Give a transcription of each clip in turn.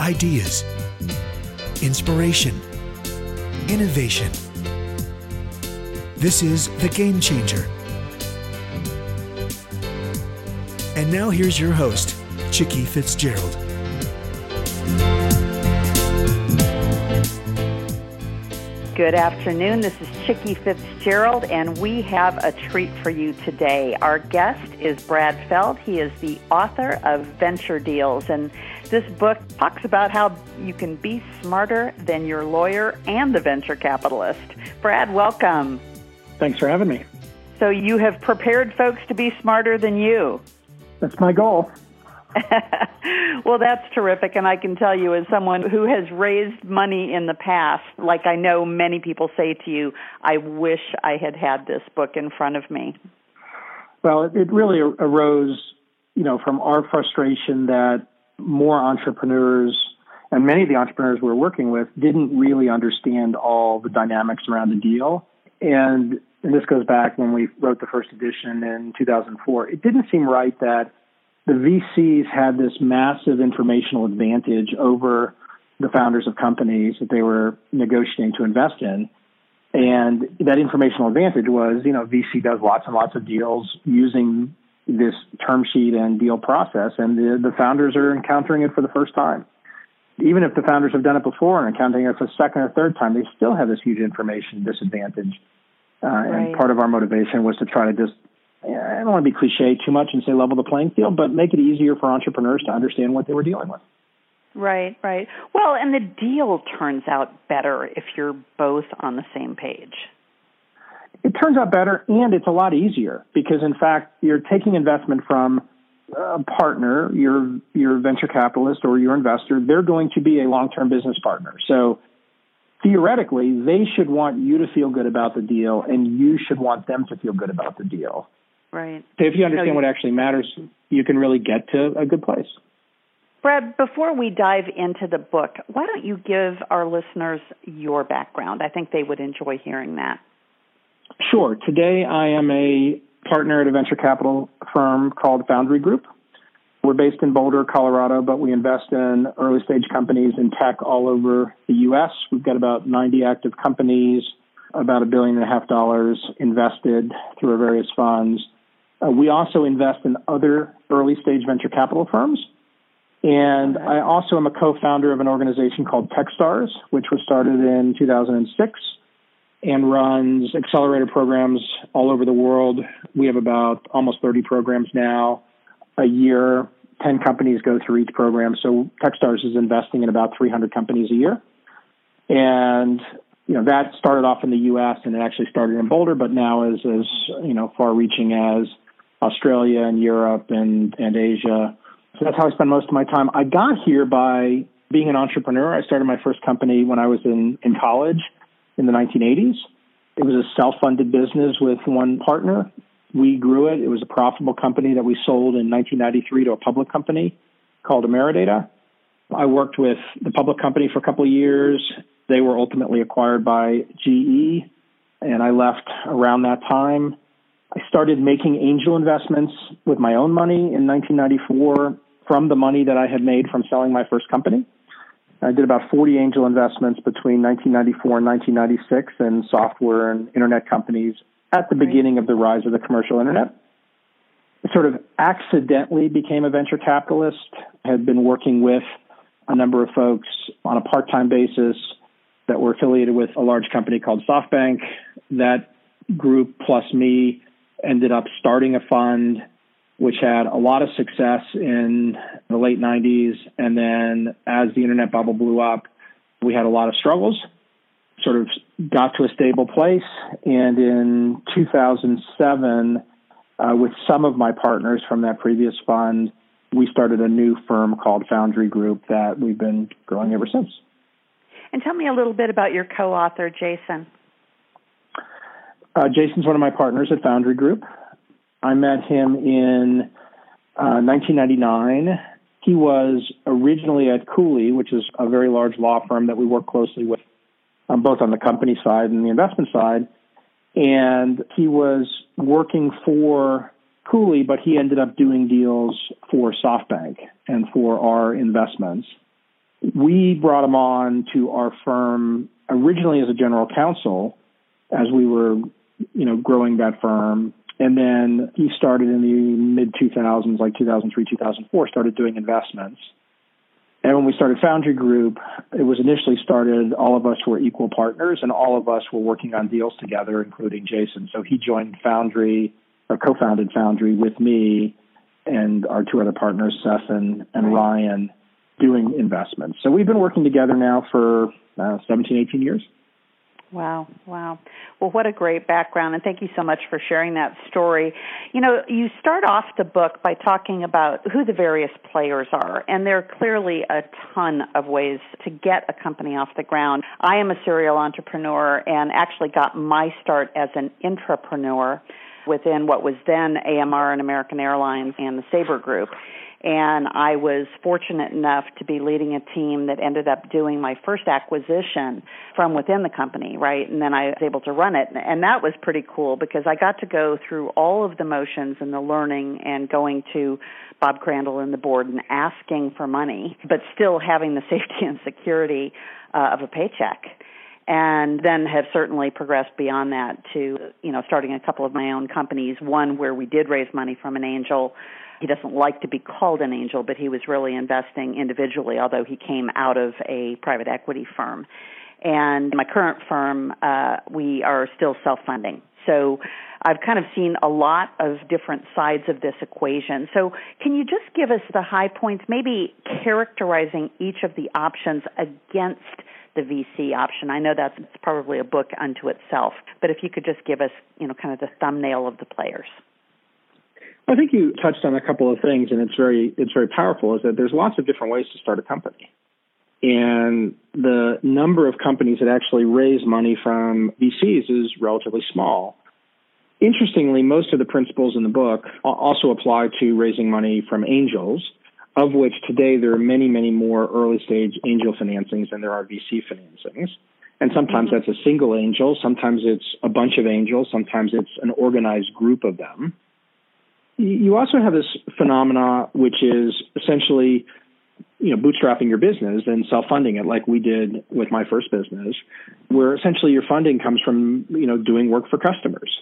Ideas, inspiration, innovation. This is The Game Changer. And now here's your host, Chicke Fitzgerald. Good afternoon. This is Chicke Fitzgerald, and we have a treat for you today. Our guest is Brad Feld. He is the author of Venture Deals, and this book talks about how you can be smarter than your lawyer and the venture capitalist. Brad, welcome. Thanks for having me. So, you have prepared folks to be smarter than you. That's my goal. well, that's terrific. And I can tell you, as someone who has raised money in the past, like I know many people say to you, I wish I had had this book in front of me. Well, it really arose, you know, from our frustration that more entrepreneurs and many of the entrepreneurs we were working with didn't really understand all the dynamics around the deal. And, and this goes back when we wrote the first edition in 2004. It didn't seem right that the VCs had this massive informational advantage over the founders of companies that they were negotiating to invest in. And that informational advantage was, you know, VC does lots and lots of deals using this term sheet and deal process, and the, the founders are encountering it for the first time. Even if the founders have done it before and encountering it for the second or third time, they still have this huge information disadvantage. Uh, right. And part of our motivation was to try to just I don't want to be cliche too much and say level the playing field, but make it easier for entrepreneurs to understand what they were dealing with. Right, right. Well, and the deal turns out better if you're both on the same page. It turns out better, and it's a lot easier because, in fact, you're taking investment from a partner, your your venture capitalist or your investor. They're going to be a long-term business partner, so theoretically, they should want you to feel good about the deal, and you should want them to feel good about the deal. Right. So if you understand no, what actually matters, you can really get to a good place. Brad, before we dive into the book, why don't you give our listeners your background? I think they would enjoy hearing that. Sure. Today I am a partner at a venture capital firm called Foundry Group. We're based in Boulder, Colorado, but we invest in early stage companies in tech all over the U.S. We've got about 90 active companies, about a billion and a half dollars invested through our various funds. Uh, we also invest in other early stage venture capital firms. And I also am a co founder of an organization called Techstars, which was started in 2006 and runs accelerator programs all over the world. We have about almost 30 programs now a year. 10 companies go through each program. So Techstars is investing in about 300 companies a year. And you know that started off in the U.S. and it actually started in Boulder, but now is as you know far-reaching as Australia and Europe and, and Asia. So that's how I spend most of my time. I got here by being an entrepreneur. I started my first company when I was in, in college in the 1980s. It was a self funded business with one partner. We grew it. It was a profitable company that we sold in 1993 to a public company called Ameridata. I worked with the public company for a couple of years. They were ultimately acquired by GE, and I left around that time. I started making angel investments with my own money in 1994 from the money that I had made from selling my first company. I did about 40 angel investments between 1994 and 1996 in software and internet companies at the beginning of the rise of the commercial internet. I sort of accidentally became a venture capitalist, had been working with a number of folks on a part time basis that were affiliated with a large company called SoftBank. That group plus me ended up starting a fund which had a lot of success in the late 90s. And then as the internet bubble blew up, we had a lot of struggles, sort of got to a stable place. And in 2007, uh, with some of my partners from that previous fund, we started a new firm called Foundry Group that we've been growing ever since. And tell me a little bit about your co author, Jason. Uh, Jason's one of my partners at Foundry Group. I met him in uh, 1999. He was originally at Cooley, which is a very large law firm that we work closely with, um, both on the company side and the investment side. And he was working for Cooley, but he ended up doing deals for SoftBank and for our investments. We brought him on to our firm originally as a general counsel as we were, you know, growing that firm. And then he started in the mid 2000s, like 2003, 2004, started doing investments. And when we started Foundry Group, it was initially started, all of us were equal partners and all of us were working on deals together, including Jason. So he joined Foundry, or co founded Foundry with me and our two other partners, Seth and, and Ryan, doing investments. So we've been working together now for uh, 17, 18 years. Wow, wow. Well, what a great background, and thank you so much for sharing that story. You know, you start off the book by talking about who the various players are, and there are clearly a ton of ways to get a company off the ground. I am a serial entrepreneur and actually got my start as an intrapreneur within what was then AMR and American Airlines and the Sabre Group and I was fortunate enough to be leading a team that ended up doing my first acquisition from within the company, right? And then I was able to run it. And that was pretty cool because I got to go through all of the motions and the learning and going to Bob Crandall and the board and asking for money, but still having the safety and security uh, of a paycheck and then have certainly progressed beyond that to you know starting a couple of my own companies one where we did raise money from an angel he doesn't like to be called an angel, but he was really investing individually, although he came out of a private equity firm. And my current firm, uh, we are still self funding. So I've kind of seen a lot of different sides of this equation. So can you just give us the high points, maybe characterizing each of the options against the VC option? I know that's probably a book unto itself, but if you could just give us, you know, kind of the thumbnail of the players. I think you touched on a couple of things, and it's very it's very powerful. Is that there's lots of different ways to start a company, and the number of companies that actually raise money from VCs is relatively small. Interestingly, most of the principles in the book also apply to raising money from angels, of which today there are many, many more early stage angel financings than there are VC financings. And sometimes mm-hmm. that's a single angel, sometimes it's a bunch of angels, sometimes it's an organized group of them you also have this phenomena which is essentially you know bootstrapping your business and self-funding it like we did with my first business where essentially your funding comes from you know doing work for customers.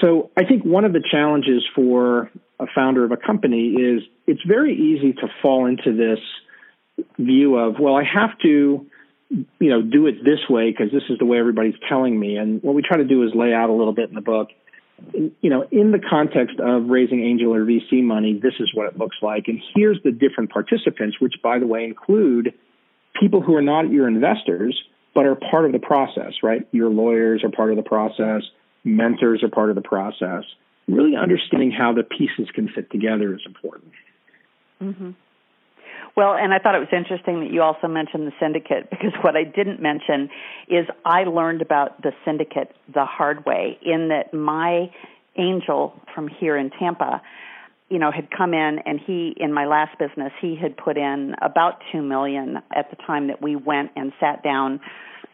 So i think one of the challenges for a founder of a company is it's very easy to fall into this view of well i have to you know do it this way because this is the way everybody's telling me. And what we try to do is lay out a little bit in the book you know, in the context of raising angel or VC money, this is what it looks like. And here's the different participants, which, by the way, include people who are not your investors, but are part of the process, right? Your lawyers are part of the process, mentors are part of the process. Really understanding how the pieces can fit together is important. Mm-hmm. Well, and I thought it was interesting that you also mentioned the syndicate because what I didn't mention is I learned about the syndicate the hard way in that my angel from here in Tampa you know had come in and he in my last business he had put in about 2 million at the time that we went and sat down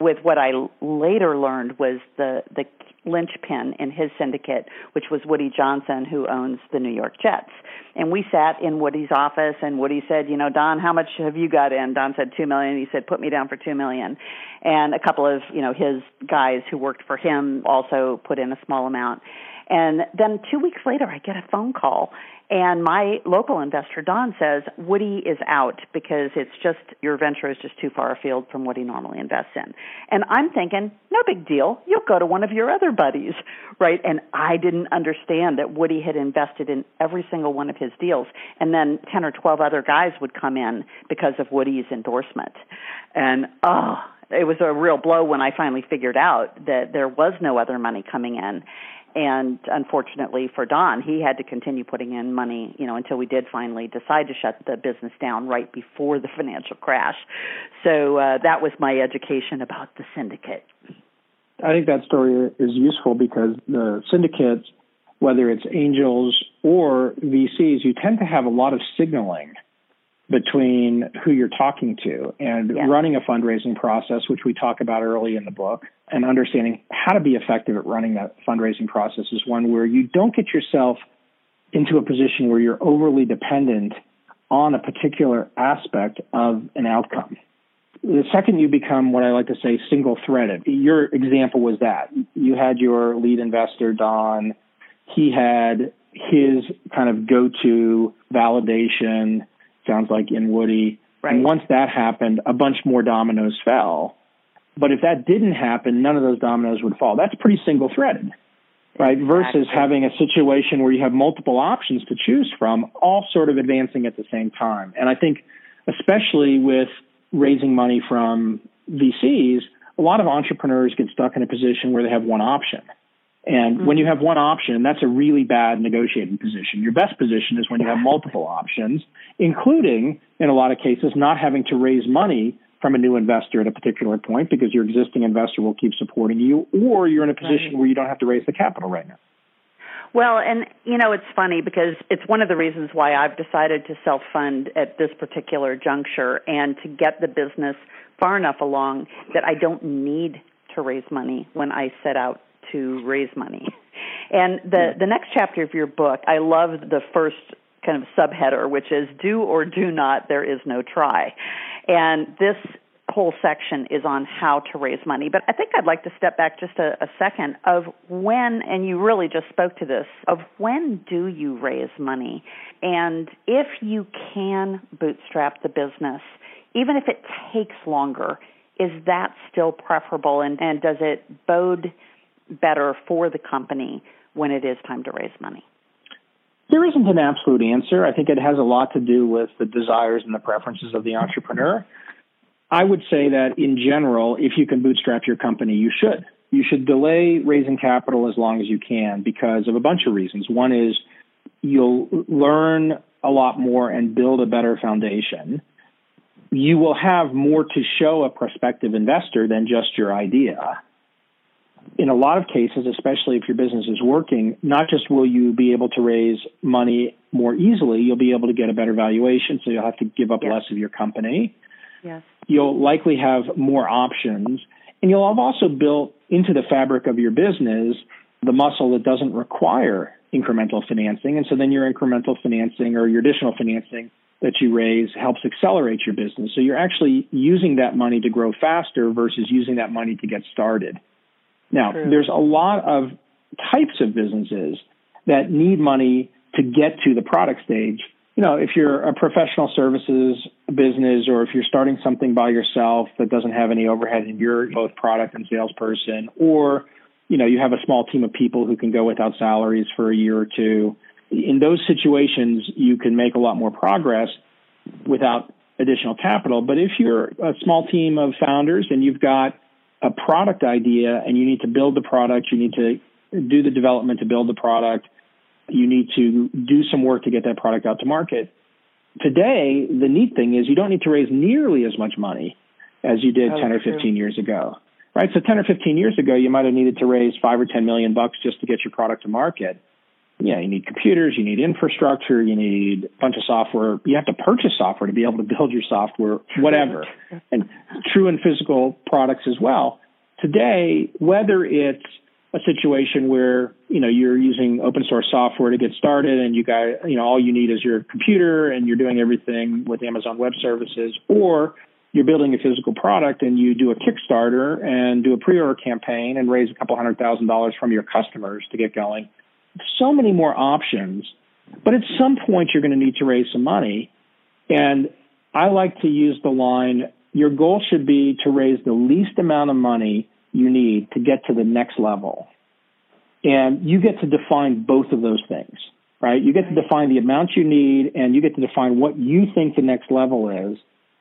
with what I later learned was the the linchpin in his syndicate, which was Woody Johnson, who owns the New York Jets. And we sat in Woody's office, and Woody said, "You know, Don, how much have you got in?" Don said two million. He said, "Put me down for two million. And a couple of you know his guys who worked for him also put in a small amount. And then two weeks later, I get a phone call, and my local investor, Don, says Woody is out because it's just your venture is just too far afield from what he normally invests in. And I'm thinking, no big deal. You'll go to one of your other buddies, right? And I didn't understand that Woody had invested in every single one of his deals. And then 10 or 12 other guys would come in because of Woody's endorsement. And, oh, it was a real blow when I finally figured out that there was no other money coming in and unfortunately for Don, he had to continue putting in money, you know, until we did finally decide to shut the business down right before the financial crash. So uh, that was my education about the syndicate. I think that story is useful because the syndicates, whether it's angels or VCs, you tend to have a lot of signaling between who you're talking to and yeah. running a fundraising process, which we talk about early in the book, and understanding how to be effective at running that fundraising process is one where you don't get yourself into a position where you're overly dependent on a particular aspect of an outcome. The second you become what I like to say single threaded, your example was that you had your lead investor, Don, he had his kind of go to validation, sounds like in Woody. Right. And once that happened, a bunch more dominoes fell. But if that didn't happen, none of those dominoes would fall. That's pretty single threaded right? Versus having a situation where you have multiple options to choose from, all sort of advancing at the same time. And I think, especially with raising money from VCs, a lot of entrepreneurs get stuck in a position where they have one option. And mm-hmm. when you have one option, that's a really bad negotiating position. Your best position is when you have multiple options, including, in a lot of cases, not having to raise money from a new investor at a particular point because your existing investor will keep supporting you, or you're in a position right. where you don't have to raise the capital right now. Well, and you know, it's funny because it's one of the reasons why I've decided to self fund at this particular juncture and to get the business far enough along that I don't need to raise money when I set out to raise money. And the the next chapter of your book, I love the first kind of subheader, which is do or do not, there is no try. And this whole section is on how to raise money. But I think I'd like to step back just a, a, second of when, and you really just spoke to this, of when do you raise money? And if you can bootstrap the business, even if it takes longer, is that still preferable? And, and does it bode better for the company when it is time to raise money? There isn't an absolute answer. I think it has a lot to do with the desires and the preferences of the entrepreneur. I would say that in general, if you can bootstrap your company, you should. You should delay raising capital as long as you can because of a bunch of reasons. One is you'll learn a lot more and build a better foundation. You will have more to show a prospective investor than just your idea in a lot of cases, especially if your business is working, not just will you be able to raise money more easily, you'll be able to get a better valuation, so you'll have to give up yes. less of your company. Yes. You'll likely have more options, and you'll have also built into the fabric of your business the muscle that doesn't require incremental financing. And so then your incremental financing or your additional financing that you raise helps accelerate your business. So you're actually using that money to grow faster versus using that money to get started. Now, True. there's a lot of types of businesses that need money to get to the product stage. You know, if you're a professional services business or if you're starting something by yourself that doesn't have any overhead and you're both product and salesperson, or, you know, you have a small team of people who can go without salaries for a year or two, in those situations, you can make a lot more progress without additional capital. But if you're a small team of founders and you've got a product idea and you need to build the product, you need to do the development to build the product, you need to do some work to get that product out to market. Today, the neat thing is you don't need to raise nearly as much money as you did 10 or 15 true. years ago. Right? So 10 or 15 years ago, you might have needed to raise 5 or 10 million bucks just to get your product to market. Yeah, you need computers, you need infrastructure, you need a bunch of software. You have to purchase software to be able to build your software, whatever. and true in physical products as well. Today, whether it's a situation where you know you're using open source software to get started and you got you know all you need is your computer and you're doing everything with Amazon Web Services or you're building a physical product and you do a Kickstarter and do a pre-order campaign and raise a couple hundred thousand dollars from your customers to get going so many more options. But at some point, you're going to need to raise some money. And I like to use the line your goal should be to raise the least amount of money you need to get to the next level. And you get to define both of those things, right? You get to define the amount you need and you get to define what you think the next level is.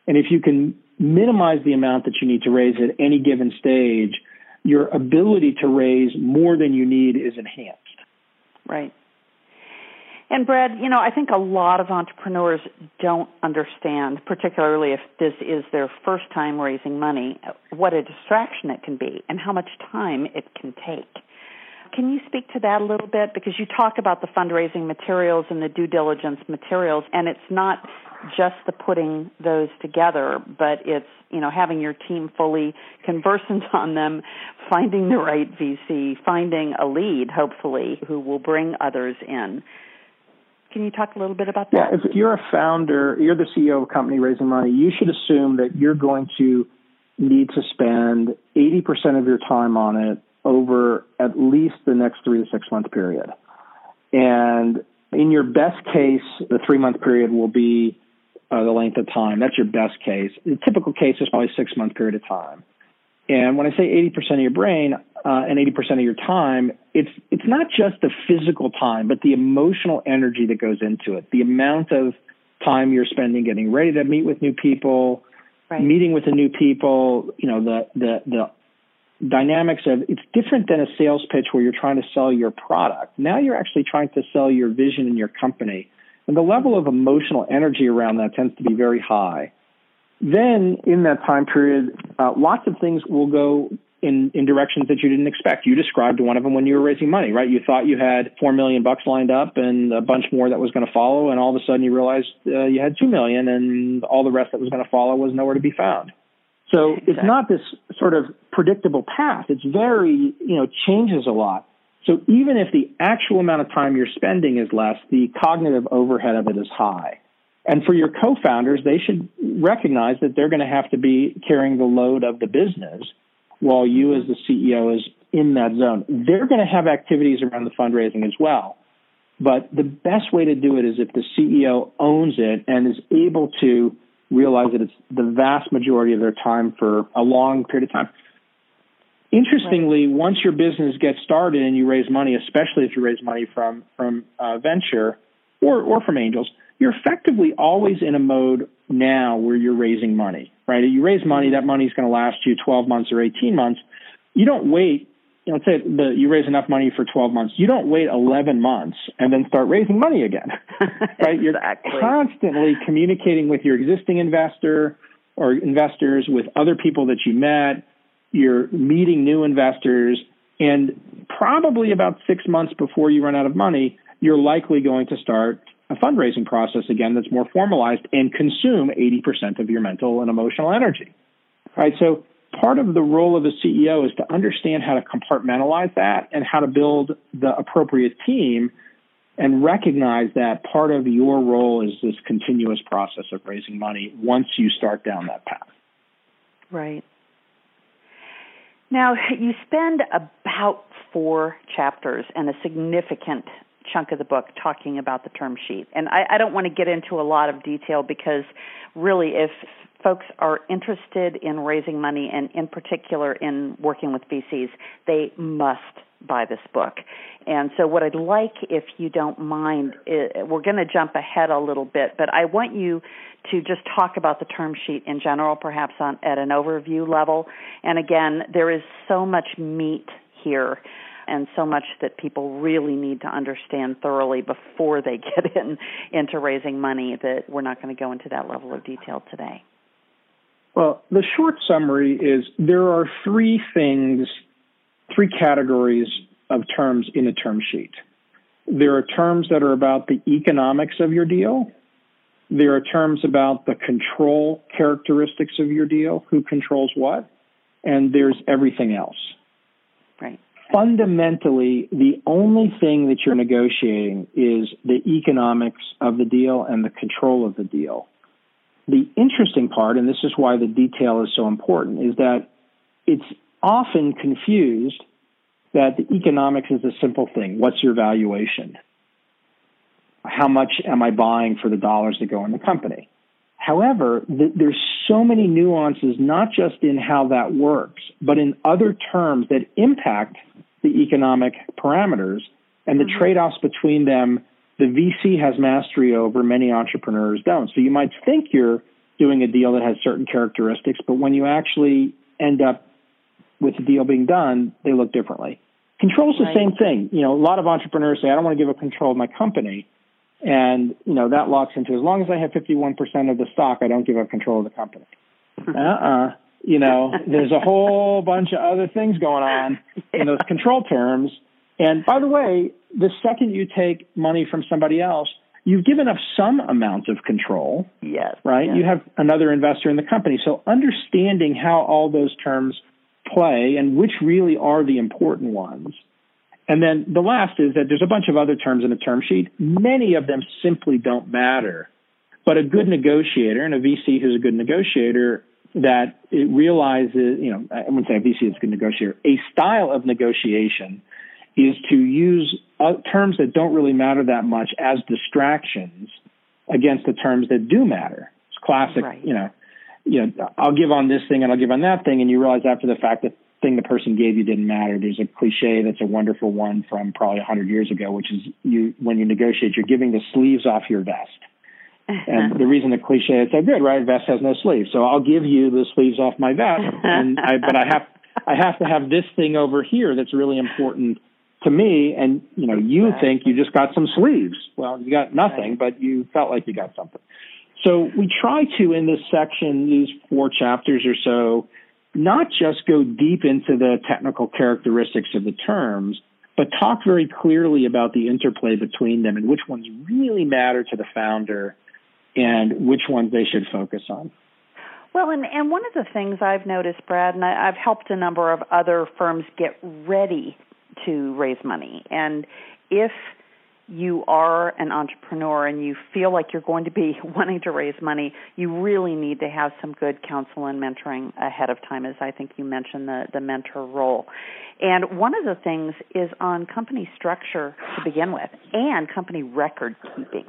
And if you can minimize the amount that you need to raise at any given stage, your ability to raise more than you need is enhanced. Right. And Brad, you know, I think a lot of entrepreneurs don't understand, particularly if this is their first time raising money, what a distraction it can be and how much time it can take. Can you speak to that a little bit? Because you talk about the fundraising materials and the due diligence materials, and it's not just the putting those together, but it's, you know, having your team fully conversant on them, finding the right VC, finding a lead, hopefully, who will bring others in. Can you talk a little bit about that? Yeah, if you're a founder, you're the CEO of a company raising money, you should assume that you're going to need to spend 80% of your time on it over at least the next three to six month period. And in your best case, the three month period will be uh, the length of time. That's your best case. The typical case is probably six month period of time. And when I say 80% of your brain uh, and 80% of your time, it's it's not just the physical time, but the emotional energy that goes into it. The amount of time you're spending getting ready to meet with new people, right. meeting with the new people. You know the the the dynamics of it's different than a sales pitch where you're trying to sell your product. Now you're actually trying to sell your vision and your company. And the level of emotional energy around that tends to be very high. Then in that time period, uh, lots of things will go in, in directions that you didn't expect. You described one of them when you were raising money, right? You thought you had four million bucks lined up and a bunch more that was going to follow, and all of a sudden you realized uh, you had two million, and all the rest that was going to follow was nowhere to be found. So exactly. it's not this sort of predictable path. It's very, you know, changes a lot. So even if the actual amount of time you're spending is less, the cognitive overhead of it is high. And for your co-founders, they should recognize that they're going to have to be carrying the load of the business while you as the CEO is in that zone. They're going to have activities around the fundraising as well. But the best way to do it is if the CEO owns it and is able to realize that it's the vast majority of their time for a long period of time. Interestingly, right. once your business gets started and you raise money, especially if you raise money from from uh, venture or or from angels, you're effectively always in a mode now where you're raising money. Right? You raise money, that money is going to last you 12 months or 18 months. You don't wait you know, let's say the, you raise enough money for 12 months. You don't wait 11 months and then start raising money again, right? You're constantly communicating with your existing investor or investors, with other people that you met. You're meeting new investors, and probably about six months before you run out of money, you're likely going to start a fundraising process again that's more formalized and consume 80% of your mental and emotional energy. Right? So part of the role of a CEO is to understand how to compartmentalize that and how to build the appropriate team and recognize that part of your role is this continuous process of raising money once you start down that path. Right. Now, you spend about four chapters and a significant chunk of the book talking about the term sheet. And I, I don't want to get into a lot of detail because really, if folks are interested in raising money and in particular in working with VCs, they must buy this book. And so what I'd like if you don't mind we're going to jump ahead a little bit, but I want you to just talk about the term sheet in general perhaps on at an overview level. And again, there is so much meat here and so much that people really need to understand thoroughly before they get in into raising money that we're not going to go into that level of detail today. Well, the short summary is there are three things, three categories of terms in a term sheet. There are terms that are about the economics of your deal. There are terms about the control characteristics of your deal, who controls what, and there's everything else. Right. Fundamentally, the only thing that you're negotiating is the economics of the deal and the control of the deal. The interesting part, and this is why the detail is so important, is that it's often confused that the economics is a simple thing. What's your valuation? How much am I buying for the dollars that go in the company? However, th- there's so many nuances, not just in how that works, but in other terms that impact the economic parameters and the mm-hmm. trade offs between them the VC has mastery over, many entrepreneurs don't. So you might think you're doing a deal that has certain characteristics, but when you actually end up with the deal being done, they look differently. Control is the right. same thing. You know, a lot of entrepreneurs say, I don't want to give up control of my company. And, you know, that locks into as long as I have 51% of the stock, I don't give up control of the company. uh-uh. You know, there's a whole bunch of other things going on in those control terms. And by the way, the second you take money from somebody else, you've given up some amount of control. Yes. Right? Yes. You have another investor in the company. So understanding how all those terms play and which really are the important ones And then the last is that there's a bunch of other terms in the term sheet. Many of them simply don't matter. But a good negotiator and a VC who's a good negotiator that it realizes, you know, I wouldn't say a VC is a good negotiator, a style of negotiation is to use uh, terms that don't really matter that much as distractions against the terms that do matter. It's classic, right. you know, you know, I'll give on this thing and I'll give on that thing, and you realize after the fact that thing the person gave you didn't matter. There's a cliche that's a wonderful one from probably 100 years ago, which is you when you negotiate, you're giving the sleeves off your vest. and the reason the cliche is so good, right? Vest has no sleeves, so I'll give you the sleeves off my vest, and I, but I have I have to have this thing over here that's really important to me. And you know, you think you just got some sleeves. Well, you got nothing, but you felt like you got something. So we try to, in this section, these four chapters or so, not just go deep into the technical characteristics of the terms, but talk very clearly about the interplay between them and which ones really matter to the founder and which ones they should focus on. Well, and, and one of the things I've noticed, Brad, and I, I've helped a number of other firms get ready to raise money. And if you are an entrepreneur and you feel like you're going to be wanting to raise money, you really need to have some good counsel and mentoring ahead of time, as I think you mentioned the, the mentor role. And one of the things is on company structure to begin with and company record keeping,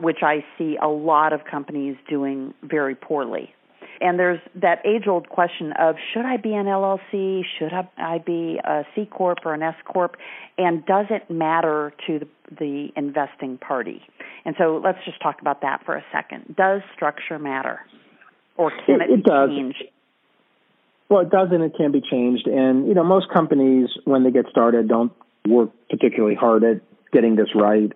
which I see a lot of companies doing very poorly. And there's that age old question of should I be an LLC? Should I be a C Corp or an S Corp? And does it matter to the, the investing party? And so let's just talk about that for a second. Does structure matter? Or can it, it, it does. changed? Well, it does and it can be changed. And, you know, most companies, when they get started, don't work particularly hard at getting this right.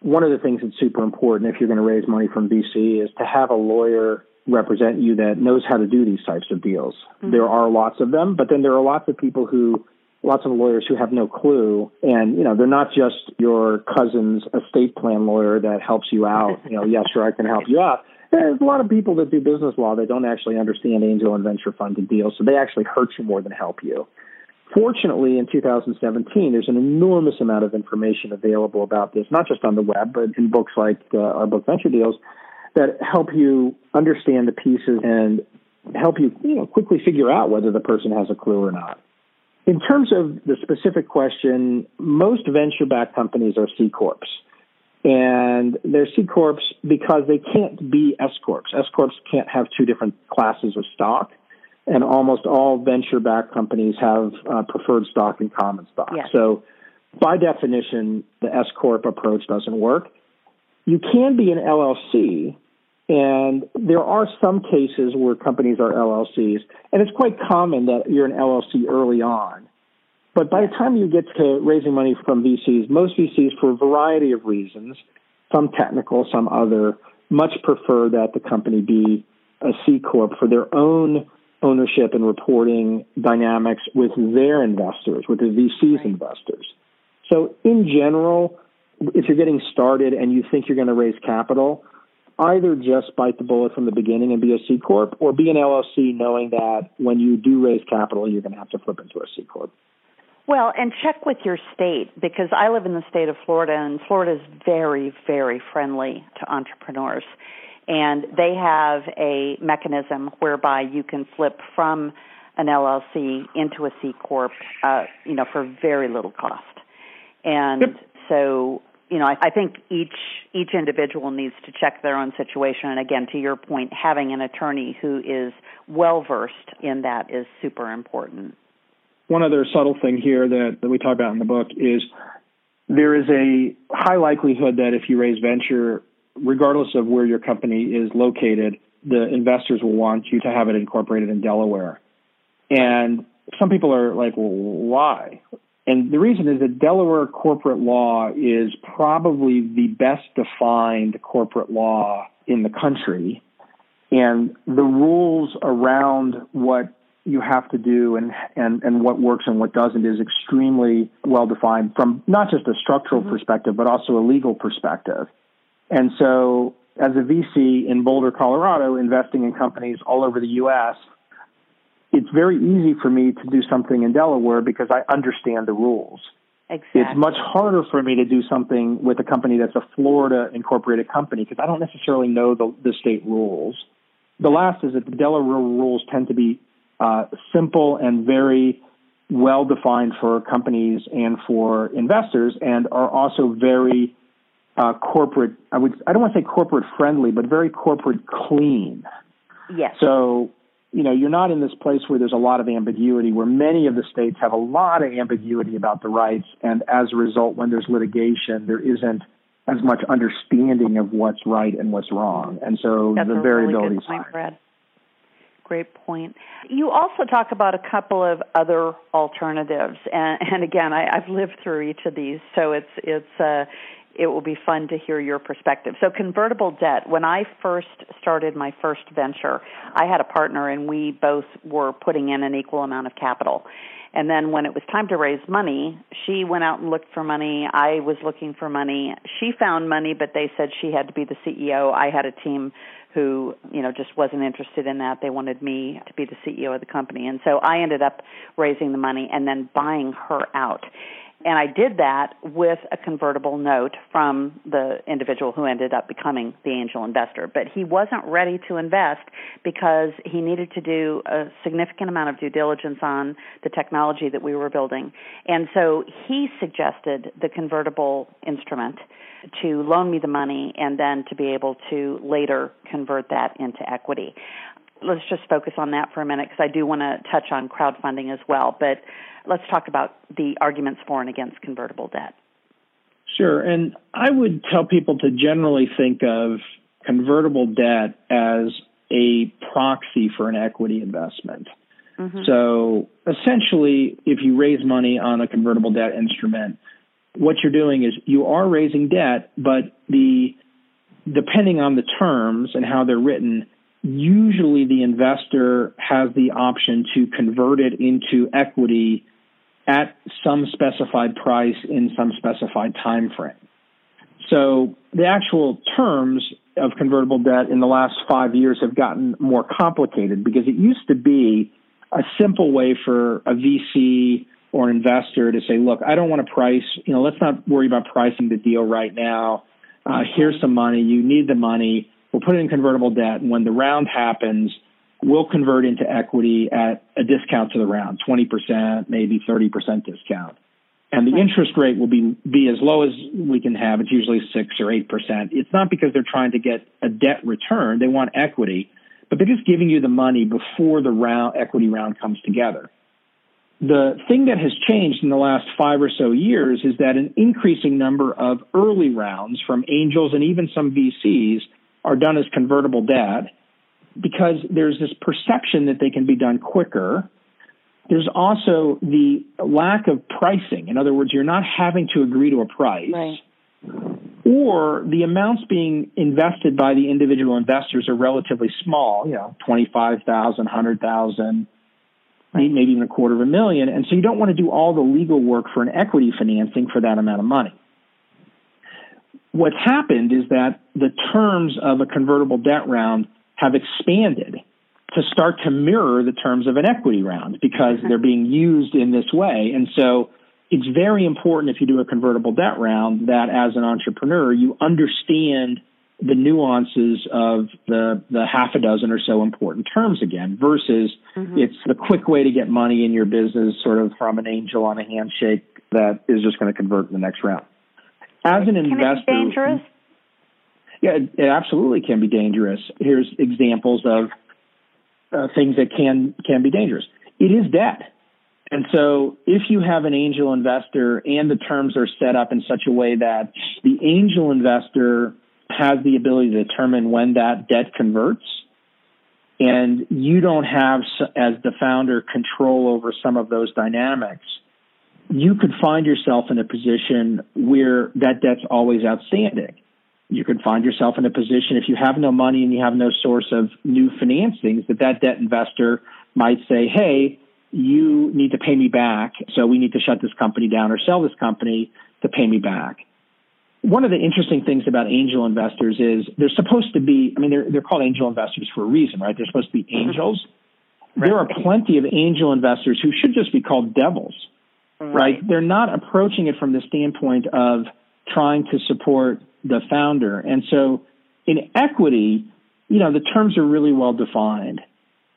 One of the things that's super important if you're going to raise money from VC is to have a lawyer represent you that knows how to do these types of deals. Mm-hmm. There are lots of them, but then there are lots of people who lots of lawyers who have no clue and you know they're not just your cousin's estate plan lawyer that helps you out you know yes sure i can help you out there's a lot of people that do business law that don't actually understand angel and venture funded deals so they actually hurt you more than help you fortunately in 2017 there's an enormous amount of information available about this not just on the web but in books like uh, our book venture deals that help you understand the pieces and help you, you know, quickly figure out whether the person has a clue or not. In terms of the specific question, most venture-backed companies are C corps, and they're C corps because they can't be S corps. S corps can't have two different classes of stock, and almost all venture-backed companies have uh, preferred stock and common stock. Yes. So, by definition, the S corp approach doesn't work. You can be an LLC, and there are some cases where companies are LLCs, and it's quite common that you're an LLC early on. But by the time you get to raising money from VCs, most VCs, for a variety of reasons, some technical, some other, much prefer that the company be a C corp for their own ownership and reporting dynamics with their investors, with the VC's right. investors. So, in general, if you're getting started and you think you're going to raise capital, either just bite the bullet from the beginning and be a C corp, or be an LLC, knowing that when you do raise capital, you're going to have to flip into a C corp. Well, and check with your state because I live in the state of Florida, and Florida is very, very friendly to entrepreneurs, and they have a mechanism whereby you can flip from an LLC into a C corp, uh, you know, for very little cost. And yep. so you know, I, I think each each individual needs to check their own situation. And again, to your point, having an attorney who is well versed in that is super important. One other subtle thing here that, that we talk about in the book is there is a high likelihood that if you raise venture, regardless of where your company is located, the investors will want you to have it incorporated in Delaware. And some people are like, well, why? And the reason is that Delaware corporate law is probably the best defined corporate law in the country. And the rules around what you have to do and, and, and what works and what doesn't is extremely well defined from not just a structural mm-hmm. perspective, but also a legal perspective. And so, as a VC in Boulder, Colorado, investing in companies all over the U.S., it's very easy for me to do something in Delaware because I understand the rules. Exactly. It's much harder for me to do something with a company that's a Florida incorporated company because I don't necessarily know the, the state rules. The last is that the Delaware rules tend to be uh, simple and very well defined for companies and for investors, and are also very uh, corporate. I would I don't want to say corporate friendly, but very corporate clean. Yes. So you know, you're not in this place where there's a lot of ambiguity, where many of the states have a lot of ambiguity about the rights, and as a result, when there's litigation, there isn't as much understanding of what's right and what's wrong, and so That's the variability really point. Brad. Great point. You also talk about a couple of other alternatives, and, and again, I, I've lived through each of these, so it's it's uh, it will be fun to hear your perspective. So, convertible debt. When I first started my first venture, I had a partner, and we both were putting in an equal amount of capital. And then when it was time to raise money, she went out and looked for money. I was looking for money. She found money, but they said she had to be the CEO. I had a team who, you know, just wasn't interested in that. They wanted me to be the CEO of the company. And so I ended up raising the money and then buying her out. And I did that with a convertible note from the individual who ended up becoming the angel investor. But he wasn't ready to invest because he needed to do a significant amount of due diligence on the technology that we were building. And so he suggested the convertible instrument to loan me the money and then to be able to later convert that into equity let's just focus on that for a minute because I do want to touch on crowdfunding as well. But let's talk about the arguments for and against convertible debt. Sure. And I would tell people to generally think of convertible debt as a proxy for an equity investment. Mm-hmm. So essentially, if you raise money on a convertible debt instrument, what you're doing is you are raising debt, but the depending on the terms and how they're written, usually the investor has the option to convert it into equity at some specified price in some specified time frame. So the actual terms of convertible debt in the last five years have gotten more complicated because it used to be a simple way for a VC or an investor to say, look, I don't want to price, you know, let's not worry about pricing the deal right now. Uh, here's some money. You need the money We'll put it in convertible debt, and when the round happens, we'll convert into equity at a discount to the round, 20%, maybe 30% discount. And the interest rate will be, be as low as we can have. It's usually 6 or 8%. It's not because they're trying to get a debt return. They want equity, but they're just giving you the money before the round, equity round comes together. The thing that has changed in the last five or so years is that an increasing number of early rounds from angels and even some VCs are done as convertible debt because there's this perception that they can be done quicker. There's also the lack of pricing. In other words, you're not having to agree to a price. Right. Or the amounts being invested by the individual investors are relatively small, you know, 25,000, 100,000, right. maybe even a quarter of a million. And so you don't want to do all the legal work for an equity financing for that amount of money what's happened is that the terms of a convertible debt round have expanded to start to mirror the terms of an equity round because they're being used in this way. And so it's very important if you do a convertible debt round that as an entrepreneur, you understand the nuances of the, the half a dozen or so important terms again versus mm-hmm. it's the quick way to get money in your business sort of from an angel on a handshake that is just going to convert in the next round as an can investor, it be dangerous? Yeah, it, it absolutely can be dangerous. Here's examples of uh, things that can can be dangerous. It is debt. And so if you have an angel investor and the terms are set up in such a way that the angel investor has the ability to determine when that debt converts, and you don't have, as the founder, control over some of those dynamics, you could find yourself in a position where that debt's always outstanding. You could find yourself in a position if you have no money and you have no source of new financings that that debt investor might say, "Hey, you need to pay me back, so we need to shut this company down or sell this company to pay me back." One of the interesting things about angel investors is they're supposed to be, I mean, they're, they're called angel investors for a reason, right? They're supposed to be angels. Right. There are plenty of angel investors who should just be called devils right. They're not approaching it from the standpoint of trying to support the founder. And so in equity, you know, the terms are really well defined.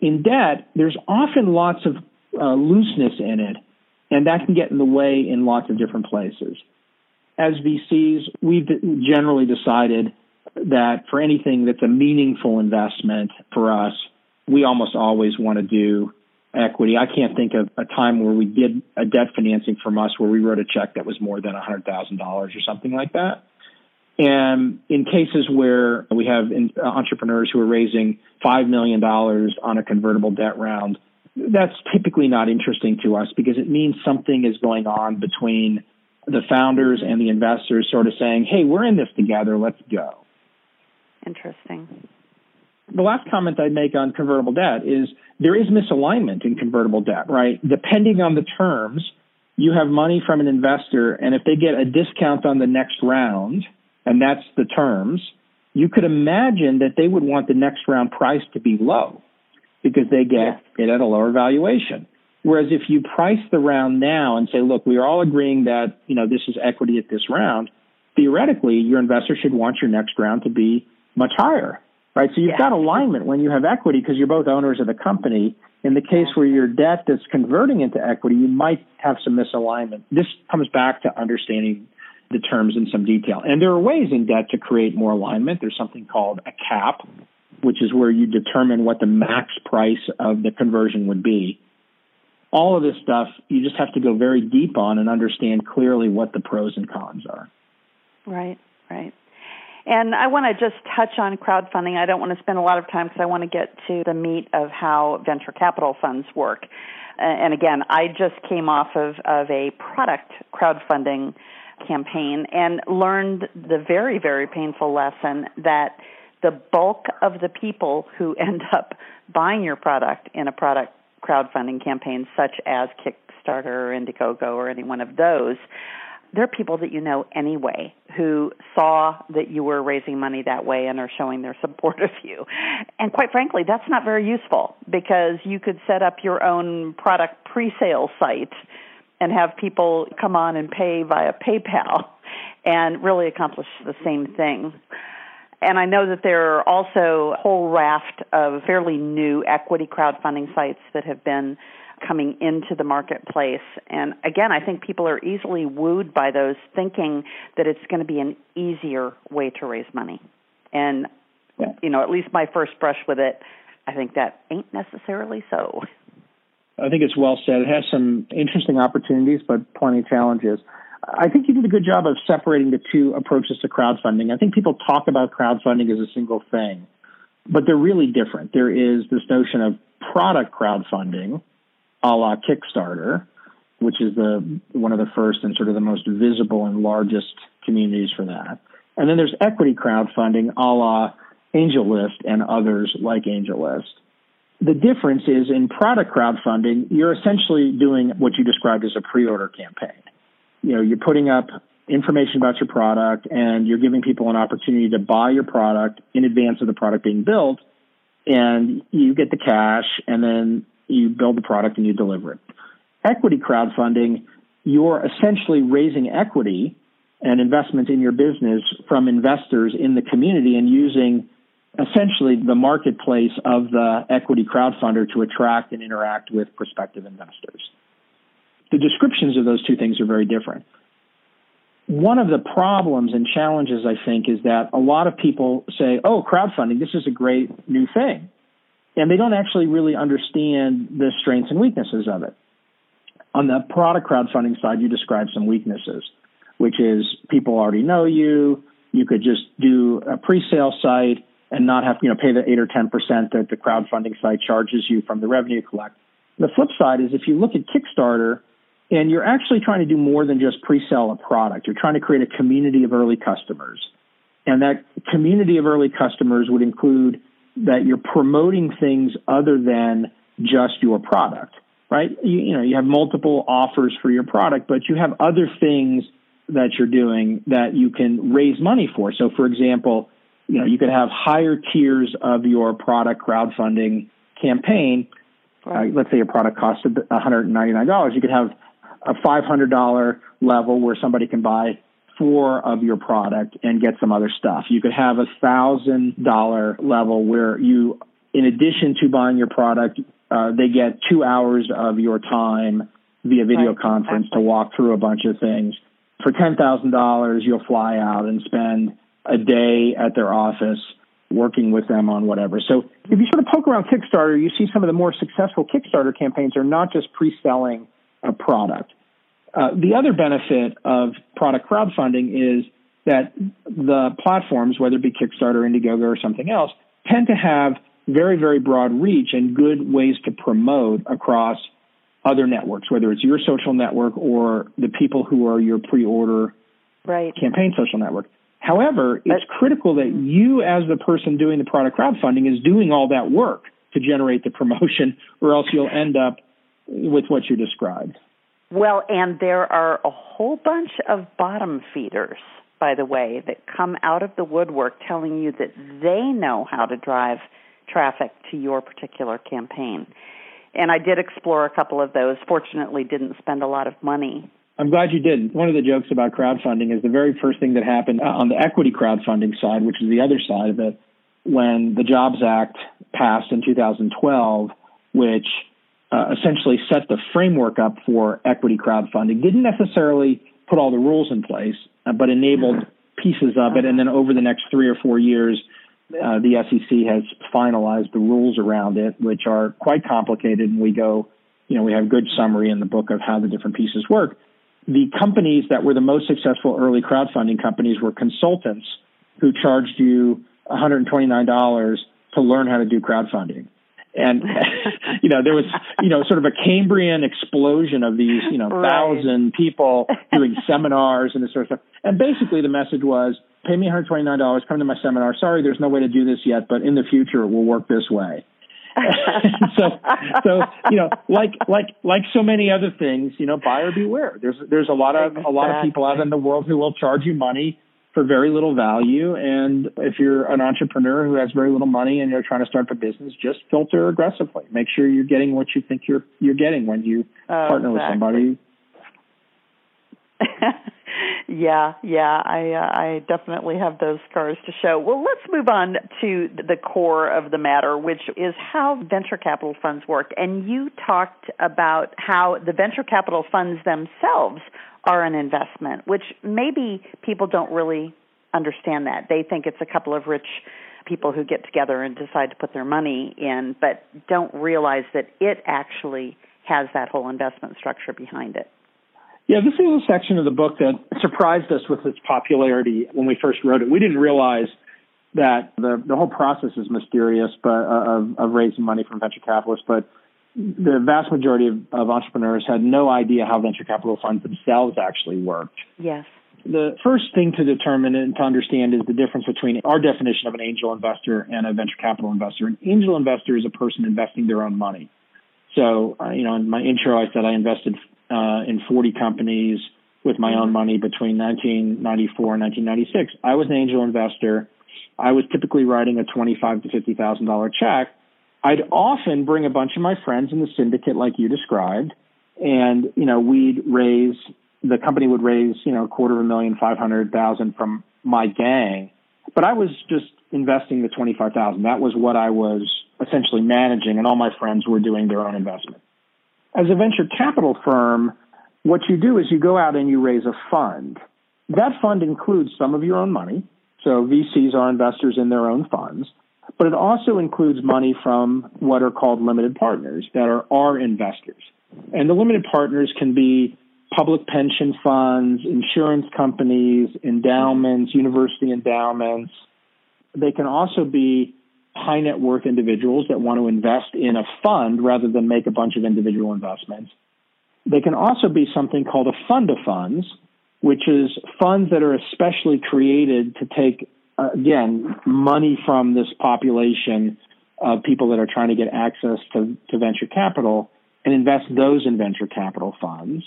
In debt, there's often lots of uh, looseness in it, and that can get in the way in lots of different places. As VCs, we've generally decided that for anything that's a meaningful investment for us, we almost always want to do equity. I can't think of a time where we did a debt financing from us where we wrote a check that was more than $100,000 or something like that. And in cases where we have uh, entrepreneurs who are raising $5 million on a convertible debt round, that's typically not interesting to us because it means something is going on between the founders and the investors sort of saying, hey, we're in this together, let's go. Interesting. The last comment I'd make on convertible debt is there is misalignment in convertible debt, right? Depending on the terms, you have money from an investor, and if they get a discount on the next round, and that's the terms, you could imagine that they would want the next round price to be low because they get it at a lower valuation. Whereas if you price the round now and say, look, we are all agreeing that, you know, this is equity at this round, theoretically, your investor should want your next round to be much higher, right? So you've yeah. got alignment when you have equity because you're both owners of the company. In the case where your debt is converting into equity, you might have some misalignment. This comes back to understanding the terms in some detail. And there are ways in debt to create more alignment. There's something called a cap, which is where you determine what the max price of the conversion would be. All of this stuff, you just have to go very deep on and understand clearly what the pros and cons are. Right, right. And I want to just touch on crowdfunding. I don't want to spend a lot of time because I want to get to the meat of how venture capital funds work. And again, I just came off of, of a product crowdfunding campaign and learned the very, very painful lesson that the bulk of the people who end up buying your product in a product crowdfunding campaign, such as Kickstarter or Indiegogo or any one of those, they're people that you know anyway who saw that you were raising money that way and are showing their support of you. And quite frankly, that's not very useful because you could set up your own product pre-sale site and have people come on and pay via PayPal and really accomplish the same thing. And I know that there are also a whole raft of fairly new equity crowdfunding sites that have been coming into the marketplace. And again, I think people are easily wooed by those, thinking that it's going to be an easier way to raise money. And, you know, at least my first brush with it, I think that ain't necessarily so. I think it's well said. It has some interesting opportunities, but plenty of challenges. I think you did a good job of separating the two approaches to crowdfunding. I think people talk about crowdfunding as a single thing, but they're really different. There is this notion of product crowdfunding, a la Kickstarter, which is the one of the first and sort of the most visible and largest communities for that. And then there's equity crowdfunding, a la AngelList and others like AngelList the difference is in product crowdfunding, you're essentially doing what you described as a pre-order campaign. You know, you're putting up information about your product and you're giving people an opportunity to buy your product in advance of the product being built and you get the cash and then you build the product and you deliver it. Equity crowdfunding, you're essentially raising equity and investment in your business from investors in the community and using essentially the marketplace of the equity crowdfunder to attract and interact with prospective investors. The descriptions of those two things are very different. One of the problems and challenges, I think, is that a lot of people say, oh, crowdfunding, this is a great new thing. And they don't actually really understand the strengths and weaknesses of it. On the product crowdfunding side, you describe some weaknesses, which is people already know you. You could just do a pre sale site and not have you know pay the eight or ten percent that the crowdfunding site charges you from the revenue you collect. The flip side is if you look at Kickstarter and you're actually trying to do more than just pre-sell a product, you're trying to create a community of early customers. And that community of early customers would include that you're promoting things other than just your product, right? You, you know, you have multiple offers for your product, but you have other things that you're doing that you can raise money for. So, for example, you know, you could have higher tiers of your product crowdfunding campaign. Right. Uh, let's say your product costed $199. You could have a $500 level where somebody can buy four of your product and get some other stuff. You could have a thousand dollar level where you, in addition to buying your product, uh, they get two hours of your time via video right, conference to walk through a bunch of things. For ten thousand dollars, you'll fly out and spend a day at their office working with them on whatever. So if you sort of poke around Kickstarter, you see some of the more successful Kickstarter campaigns are not just pre-selling a product. Uh, the other benefit of product crowdfunding is that the platforms, whether it be Kickstarter, Indiegogo, or something else, tend to have very, very broad reach and good ways to promote across other networks, whether it's your social network or the people who are your pre-order right. campaign social network. However, it's critical that you, as the person doing the product crowdfunding, is doing all that work to generate the promotion, or else you'll end up with what you described. Well, and there are a whole bunch of bottom feeders, by the way, that come out of the woodwork telling you that they know how to drive traffic to your particular campaign. And I did explore a couple of those. Fortunately, didn't spend a lot of money I'm glad you did. One of the jokes about crowdfunding is the very first thing that happened uh, on the equity crowdfunding side, which is the other side of it, when the Jobs Act passed in 2012, which uh, essentially set the framework up for equity crowdfunding. Didn't necessarily put all the rules in place, uh, but enabled pieces of it. And then over the next three or four years, uh, the SEC has finalized the rules around it, which are quite complicated. And we go, you know, we have good summary in the book of how the different pieces work the companies that were the most successful early crowdfunding companies were consultants who charged you $129 to learn how to do crowdfunding. And, you know, there was, you know, sort of a Cambrian explosion of these, you know, right. thousand people doing seminars and this sort of stuff. And basically the message was, pay me $129, come to my seminar. Sorry, there's no way to do this yet, but in the future it will work this way. so, so you know, like like like so many other things, you know, buyer beware. There's there's a lot of exactly. a lot of people out in the world who will charge you money for very little value. And if you're an entrepreneur who has very little money and you're trying to start a business, just filter aggressively. Make sure you're getting what you think you're you're getting when you oh, partner exactly. with somebody. Yeah, yeah, I uh, I definitely have those scars to show. Well, let's move on to the core of the matter, which is how venture capital funds work. And you talked about how the venture capital funds themselves are an investment, which maybe people don't really understand that. They think it's a couple of rich people who get together and decide to put their money in, but don't realize that it actually has that whole investment structure behind it. Yeah, this is a section of the book that surprised us with its popularity when we first wrote it. We didn't realize that the the whole process is mysterious, but uh, of, of raising money from venture capitalists. But the vast majority of, of entrepreneurs had no idea how venture capital funds themselves actually worked. Yes. The first thing to determine and to understand is the difference between our definition of an angel investor and a venture capital investor. An angel investor is a person investing their own money. So, uh, you know, in my intro, I said I invested uh, in 40 companies with my own money between 1994 and 1996. I was an angel investor. I was typically writing a twenty-five to fifty thousand dollar check. I'd often bring a bunch of my friends in the syndicate, like you described, and you know we'd raise the company would raise you know a quarter of a million, five hundred thousand from my gang, but I was just investing the twenty-five thousand. That was what I was essentially managing, and all my friends were doing their own investment. As a venture capital firm, what you do is you go out and you raise a fund. That fund includes some of your own money. So VCs are investors in their own funds, but it also includes money from what are called limited partners that are our investors. And the limited partners can be public pension funds, insurance companies, endowments, university endowments. They can also be high net worth individuals that want to invest in a fund rather than make a bunch of individual investments. They can also be something called a fund of funds, which is funds that are especially created to take, again, money from this population of people that are trying to get access to, to venture capital and invest those in venture capital funds.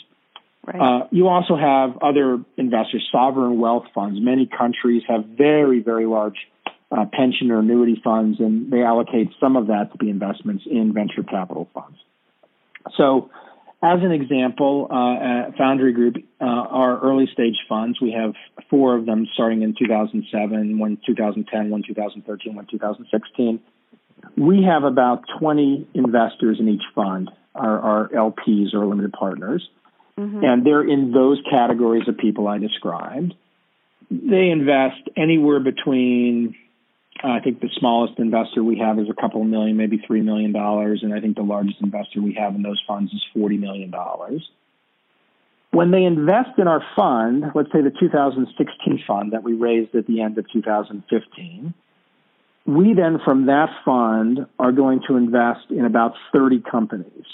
Right. Uh, you also have other investors, sovereign wealth funds. Many countries have very, very large uh, pension or annuity funds, and they allocate some of that to be investments in venture capital funds. So, as an example, uh, at Foundry Group, uh, our early stage funds, we have four of them starting in 2007, one 2010, one 2013, one 2016. We have about 20 investors in each fund, our, our LPs or limited partners. Mm-hmm. And they're in those categories of people I described. They invest anywhere between I think the smallest investor we have is a couple of million, maybe $3 million. And I think the largest investor we have in those funds is $40 million. When they invest in our fund, let's say the 2016 fund that we raised at the end of 2015, we then from that fund are going to invest in about 30 companies.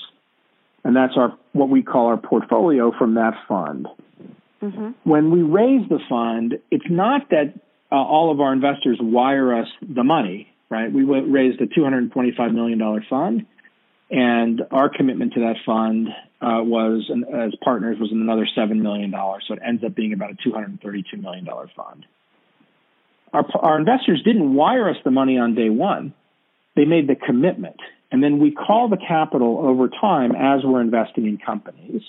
And that's our what we call our portfolio from that fund. Mm-hmm. When we raise the fund, it's not that uh, all of our investors wire us the money, right? We raised a $225 million fund, and our commitment to that fund uh, was, as partners, was another $7 million. So it ends up being about a $232 million fund. Our, our investors didn't wire us the money on day one. They made the commitment. And then we call the capital over time as we're investing in companies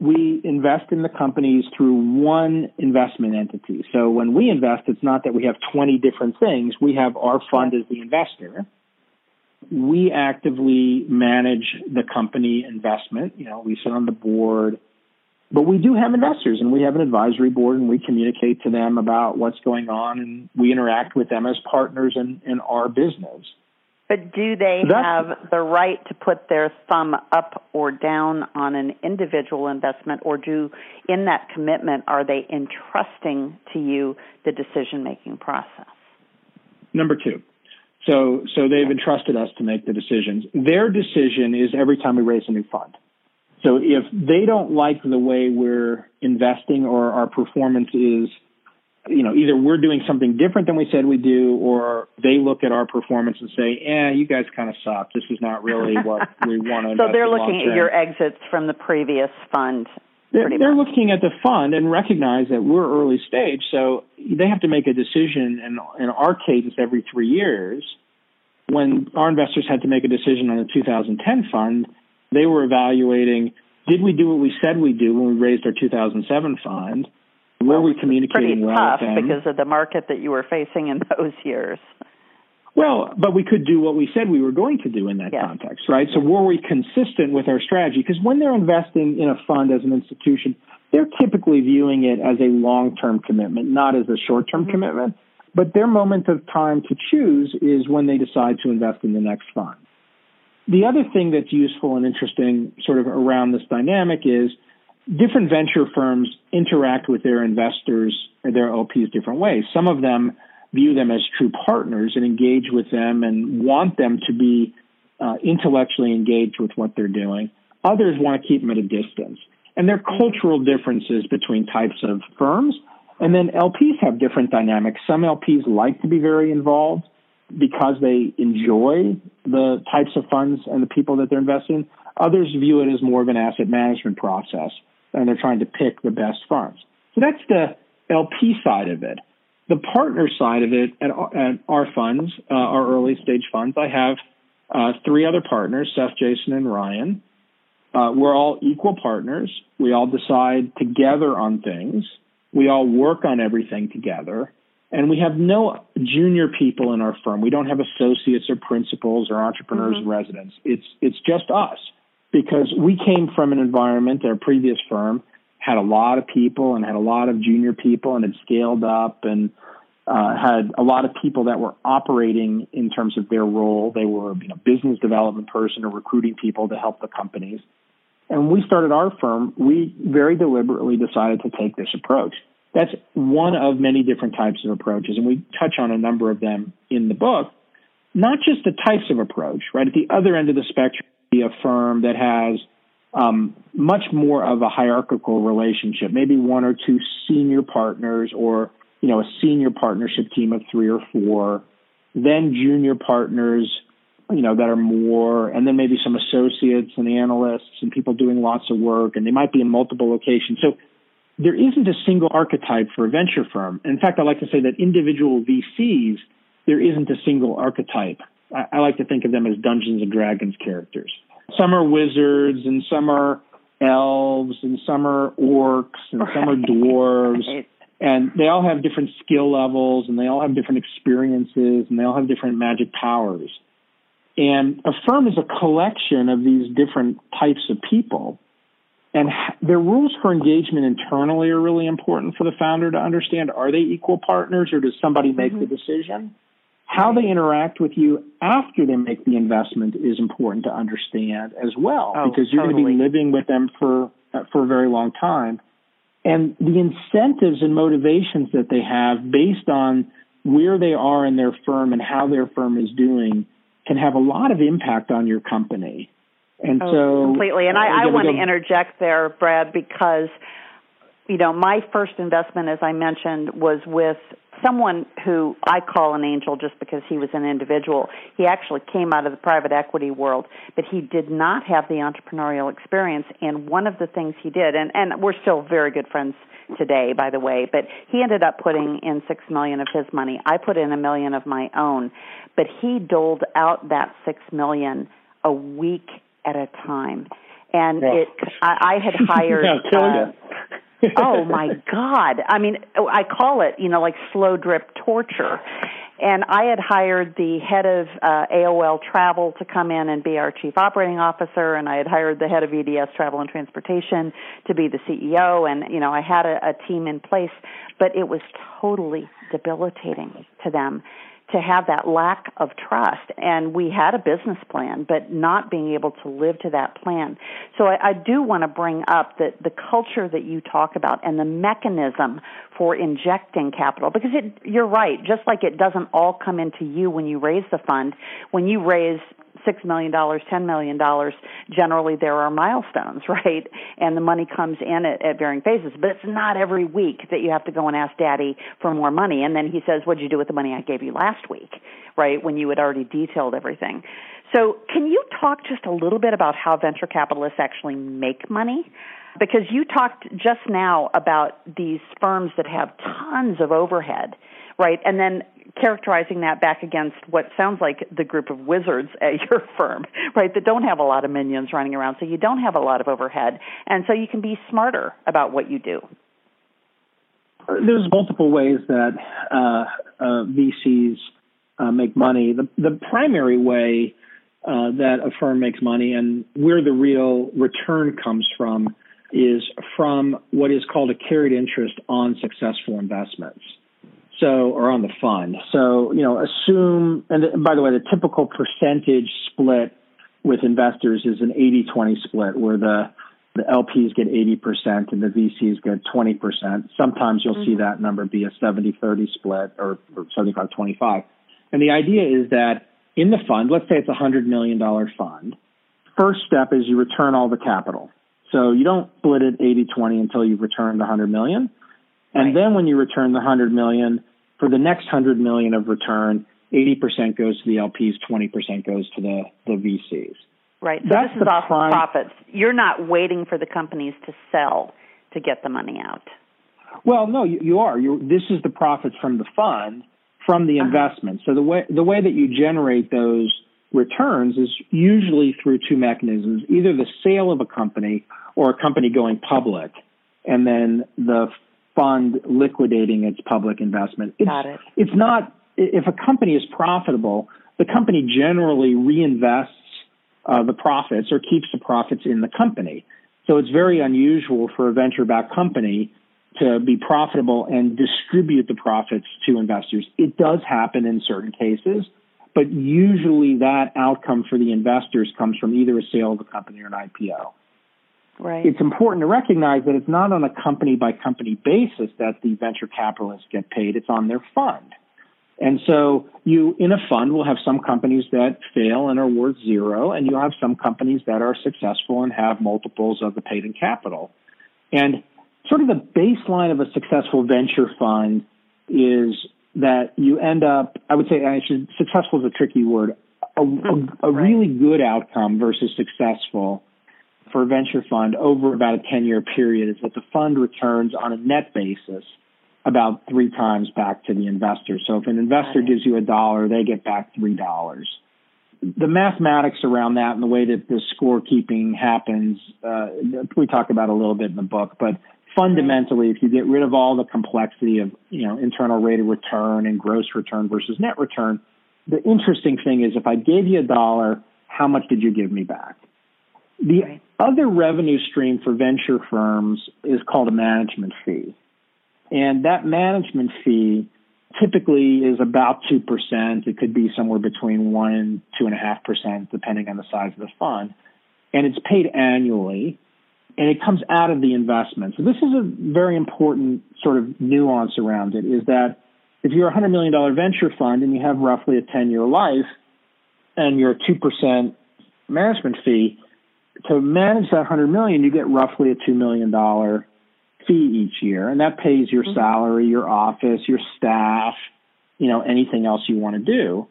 we invest in the companies through one investment entity. So when we invest, it's not that we have 20 different things. We have our fund as the investor. We actively manage the company investment. You know, we sit on the board, but we do have investors and we have an advisory board and we communicate to them about what's going on and we interact with them as partners in, in our business. But do they have the right to put their thumb up or down on an individual investment, or do in that commitment are they entrusting to you the decision making process? Number two. So, so they've entrusted us to make the decisions. Their decision is every time we raise a new fund. So if they don't like the way we're investing or our performance is you know, either we're doing something different than we said we do, or they look at our performance and say, "Yeah, you guys kind of suck. This is not really what we want to." Do. So they're looking at your exits from the previous fund. They're, they're looking at the fund and recognize that we're early stage, so they have to make a decision. And in our case, it's every three years. When our investors had to make a decision on the 2010 fund, they were evaluating: Did we do what we said we do when we raised our 2007 fund? Were we communicating pretty well tough because of the market that you were facing in those years. Well, but we could do what we said we were going to do in that yes. context, right? So were we consistent with our strategy? Because when they're investing in a fund as an institution, they're typically viewing it as a long-term commitment, not as a short-term mm-hmm. commitment. But their moment of time to choose is when they decide to invest in the next fund. The other thing that's useful and interesting sort of around this dynamic is different venture firms interact with their investors or their LPs different ways. Some of them view them as true partners and engage with them and want them to be uh, intellectually engaged with what they're doing. Others want to keep them at a distance. And there are cultural differences between types of firms. And then LPs have different dynamics. Some LPs like to be very involved because they enjoy the types of funds and the people that they're investing in. Others view it as more of an asset management process and they're trying to pick the best funds. So that's the LP side of it. The partner side of it at, at our funds, uh, our early stage funds, I have uh, three other partners, Seth, Jason, and Ryan. Uh, we're all equal partners. We all decide together on things. We all work on everything together. And we have no junior people in our firm. We don't have associates or principals or entrepreneurs mm-hmm. residents. It's it's just us because we came from an environment, our previous firm had a lot of people and had a lot of junior people and had scaled up and uh, had a lot of people that were operating in terms of their role. They were you know, business development person or recruiting people to help the companies. And when we started our firm, we very deliberately decided to take this approach. That's one of many different types of approaches, and we touch on a number of them in the book. Not just the types of approach, right? At the other end of the spectrum, be a firm that has um, much more of a hierarchical relationship, maybe one or two senior partners or you know a senior partnership team of three or four, then junior partners, you know that are more, and then maybe some associates and analysts and people doing lots of work, and they might be in multiple locations. So there isn't a single archetype for a venture firm. In fact, I like to say that individual VCs, there isn't a single archetype I, I like to think of them as Dungeons and Dragons characters. some are wizards and some are elves and some are orcs and right. some are dwarves. Right. And they all have different skill levels and they all have different experiences and they all have different magic powers. And a firm is a collection of these different types of people. And their rules for engagement internally are really important for the founder to understand. Are they equal partners or does somebody make mm-hmm. the decision? How they interact with you after they make the investment is important to understand as well, oh, because you're totally. going to be living with them for uh, for a very long time. And the incentives and motivations that they have based on where they are in their firm and how their firm is doing can have a lot of impact on your company. And oh, so completely. And I, I want to interject there, Brad, because you know my first investment, as I mentioned, was with someone who I call an angel just because he was an individual. He actually came out of the private equity world, but he did not have the entrepreneurial experience. And one of the things he did, and, and we're still very good friends today, by the way, but he ended up putting in six million of his money. I put in a million of my own, but he doled out that six million a week at a time. And it, I, I had hired. yeah, uh, oh my God. I mean, I call it, you know, like slow drip torture. And I had hired the head of uh, AOL Travel to come in and be our chief operating officer, and I had hired the head of EDS Travel and Transportation to be the CEO, and you know I had a, a team in place, but it was totally debilitating to them to have that lack of trust. And we had a business plan, but not being able to live to that plan. So I, I do want to bring up that the culture that you talk about and the mechanism for injecting capital, because it, you're right, just like it doesn't all come into you when you raise the fund, when you raise six million dollars, ten million dollars, generally there are milestones, right? And the money comes in at, at varying phases. But it's not every week that you have to go and ask daddy for more money. And then he says, What'd you do with the money I gave you last week? Right? When you had already detailed everything. So can you talk just a little bit about how venture capitalists actually make money? Because you talked just now about these firms that have tons of overhead, right? And then characterizing that back against what sounds like the group of wizards at your firm, right, that don't have a lot of minions running around. So you don't have a lot of overhead. And so you can be smarter about what you do. There's multiple ways that uh, uh, VCs uh, make money. The, the primary way uh, that a firm makes money and where the real return comes from is from what is called a carried interest on successful investments. So, or on the fund. So, you know, assume, and by the way, the typical percentage split with investors is an 80-20 split where the, the LPs get 80% and the VCs get 20%. Sometimes you'll mm-hmm. see that number be a 70-30 split or, or 75-25. And the idea is that in the fund, let's say it's a $100 million fund, first step is you return all the capital. So you don't split it 80-20 until you've returned the 100 million. And right. then when you return the 100 million, for the next 100 million of return, 80% goes to the LPs, 20% goes to the, the VCs. Right. So That's this is off prime. profits. You're not waiting for the companies to sell to get the money out. Well, no, you, you are. You're, this is the profits from the fund, from the uh-huh. investment. So the way the way that you generate those returns is usually through two mechanisms: either the sale of a company or a company going public, and then the fund liquidating its public investment. It's, Got it. It's not, if a company is profitable, the company generally reinvests uh, the profits or keeps the profits in the company. So it's very unusual for a venture backed company to be profitable and distribute the profits to investors. It does happen in certain cases, but usually that outcome for the investors comes from either a sale of the company or an IPO. Right. It's important to recognize that it's not on a company by company basis that the venture capitalists get paid. It's on their fund. And so you, in a fund, will have some companies that fail and are worth zero, and you'll have some companies that are successful and have multiples of the paid in capital. And sort of the baseline of a successful venture fund is that you end up, I would say, successful is a tricky word, a, a, a mm-hmm. right. really good outcome versus successful for a venture fund over about a 10 year period is that the fund returns on a net basis about three times back to the investor. So if an investor gives you a dollar, they get back three dollars. the mathematics around that and the way that the scorekeeping happens, uh, we talk about a little bit in the book, but fundamentally, if you get rid of all the complexity of, you know, internal rate of return and gross return versus net return, the interesting thing is if I gave you a dollar, how much did you give me back? The right. other revenue stream for venture firms is called a management fee. And that management fee typically is about 2%. It could be somewhere between 1 and 2.5%, depending on the size of the fund. And it's paid annually, and it comes out of the investment. So this is a very important sort of nuance around it, is that if you're a $100 million venture fund and you have roughly a 10-year life, and you're a 2% management fee, to manage that 100 million, you get roughly a $2 million fee each year, and that pays your mm-hmm. salary, your office, your staff, you know, anything else you want to do.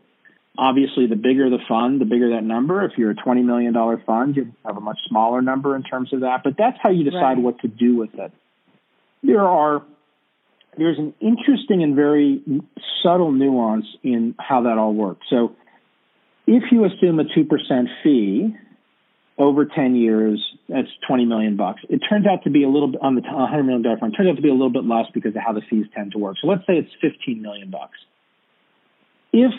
Obviously, the bigger the fund, the bigger that number. If you're a $20 million fund, you have a much smaller number in terms of that, but that's how you decide right. what to do with it. There are there's an interesting and very subtle nuance in how that all works. So, if you assume a 2% fee, over 10 years, that's 20 million bucks. It turns out to be a little bit on the 100 million dollar fund. Turns out to be a little bit less because of how the fees tend to work. So let's say it's 15 million bucks. If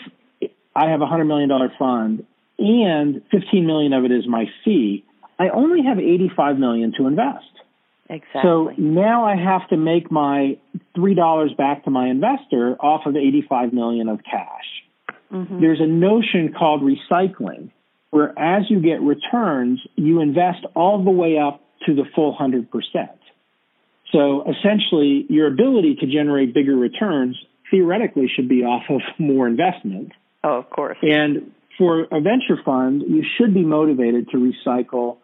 I have a 100 million dollar fund and 15 million of it is my fee, I only have 85 million to invest. Exactly. So now I have to make my three dollars back to my investor off of 85 million of cash. Mm-hmm. There's a notion called recycling where as you get returns, you invest all the way up to the full 100%. So essentially, your ability to generate bigger returns theoretically should be off of more investment. Oh, of course. And for a venture fund, you should be motivated to recycle.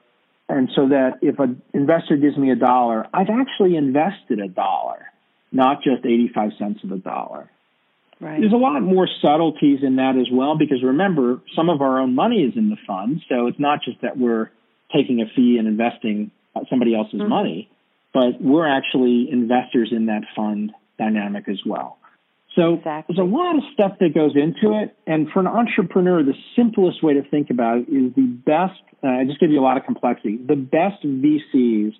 And so that if an investor gives me a dollar, I've actually invested a dollar, not just 85 cents of a dollar. Right. There's a lot more subtleties in that as well because remember, some of our own money is in the fund, so it's not just that we're taking a fee and investing somebody else's mm-hmm. money, but we're actually investors in that fund dynamic as well. So exactly. there's a lot of stuff that goes into it, and for an entrepreneur, the simplest way to think about it is the best. Uh, I just give you a lot of complexity. The best VCs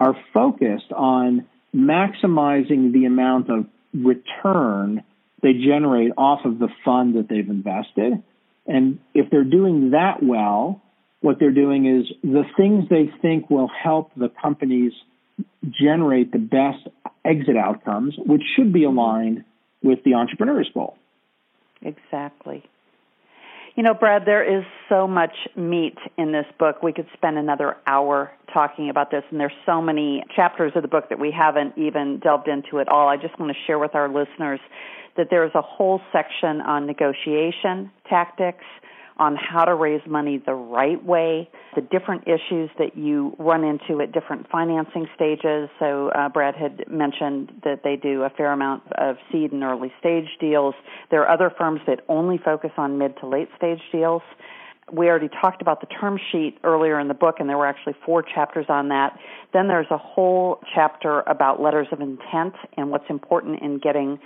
are focused on maximizing the amount of return they generate off of the fund that they've invested. And if they're doing that well, what they're doing is the things they think will help the companies generate the best exit outcomes, which should be aligned with the entrepreneur's goal. Exactly. You know, Brad, there is so much meat in this book. We could spend another hour talking about this, and there's so many chapters of the book that we haven't even delved into at all. I just want to share with our listeners that there is a whole section on negotiation tactics, on how to raise money the right way, the different issues that you run into at different financing stages. So, uh, Brad had mentioned that they do a fair amount of seed and early stage deals. There are other firms that only focus on mid to late stage deals. We already talked about the term sheet earlier in the book, and there were actually four chapters on that. Then there's a whole chapter about letters of intent and what's important in getting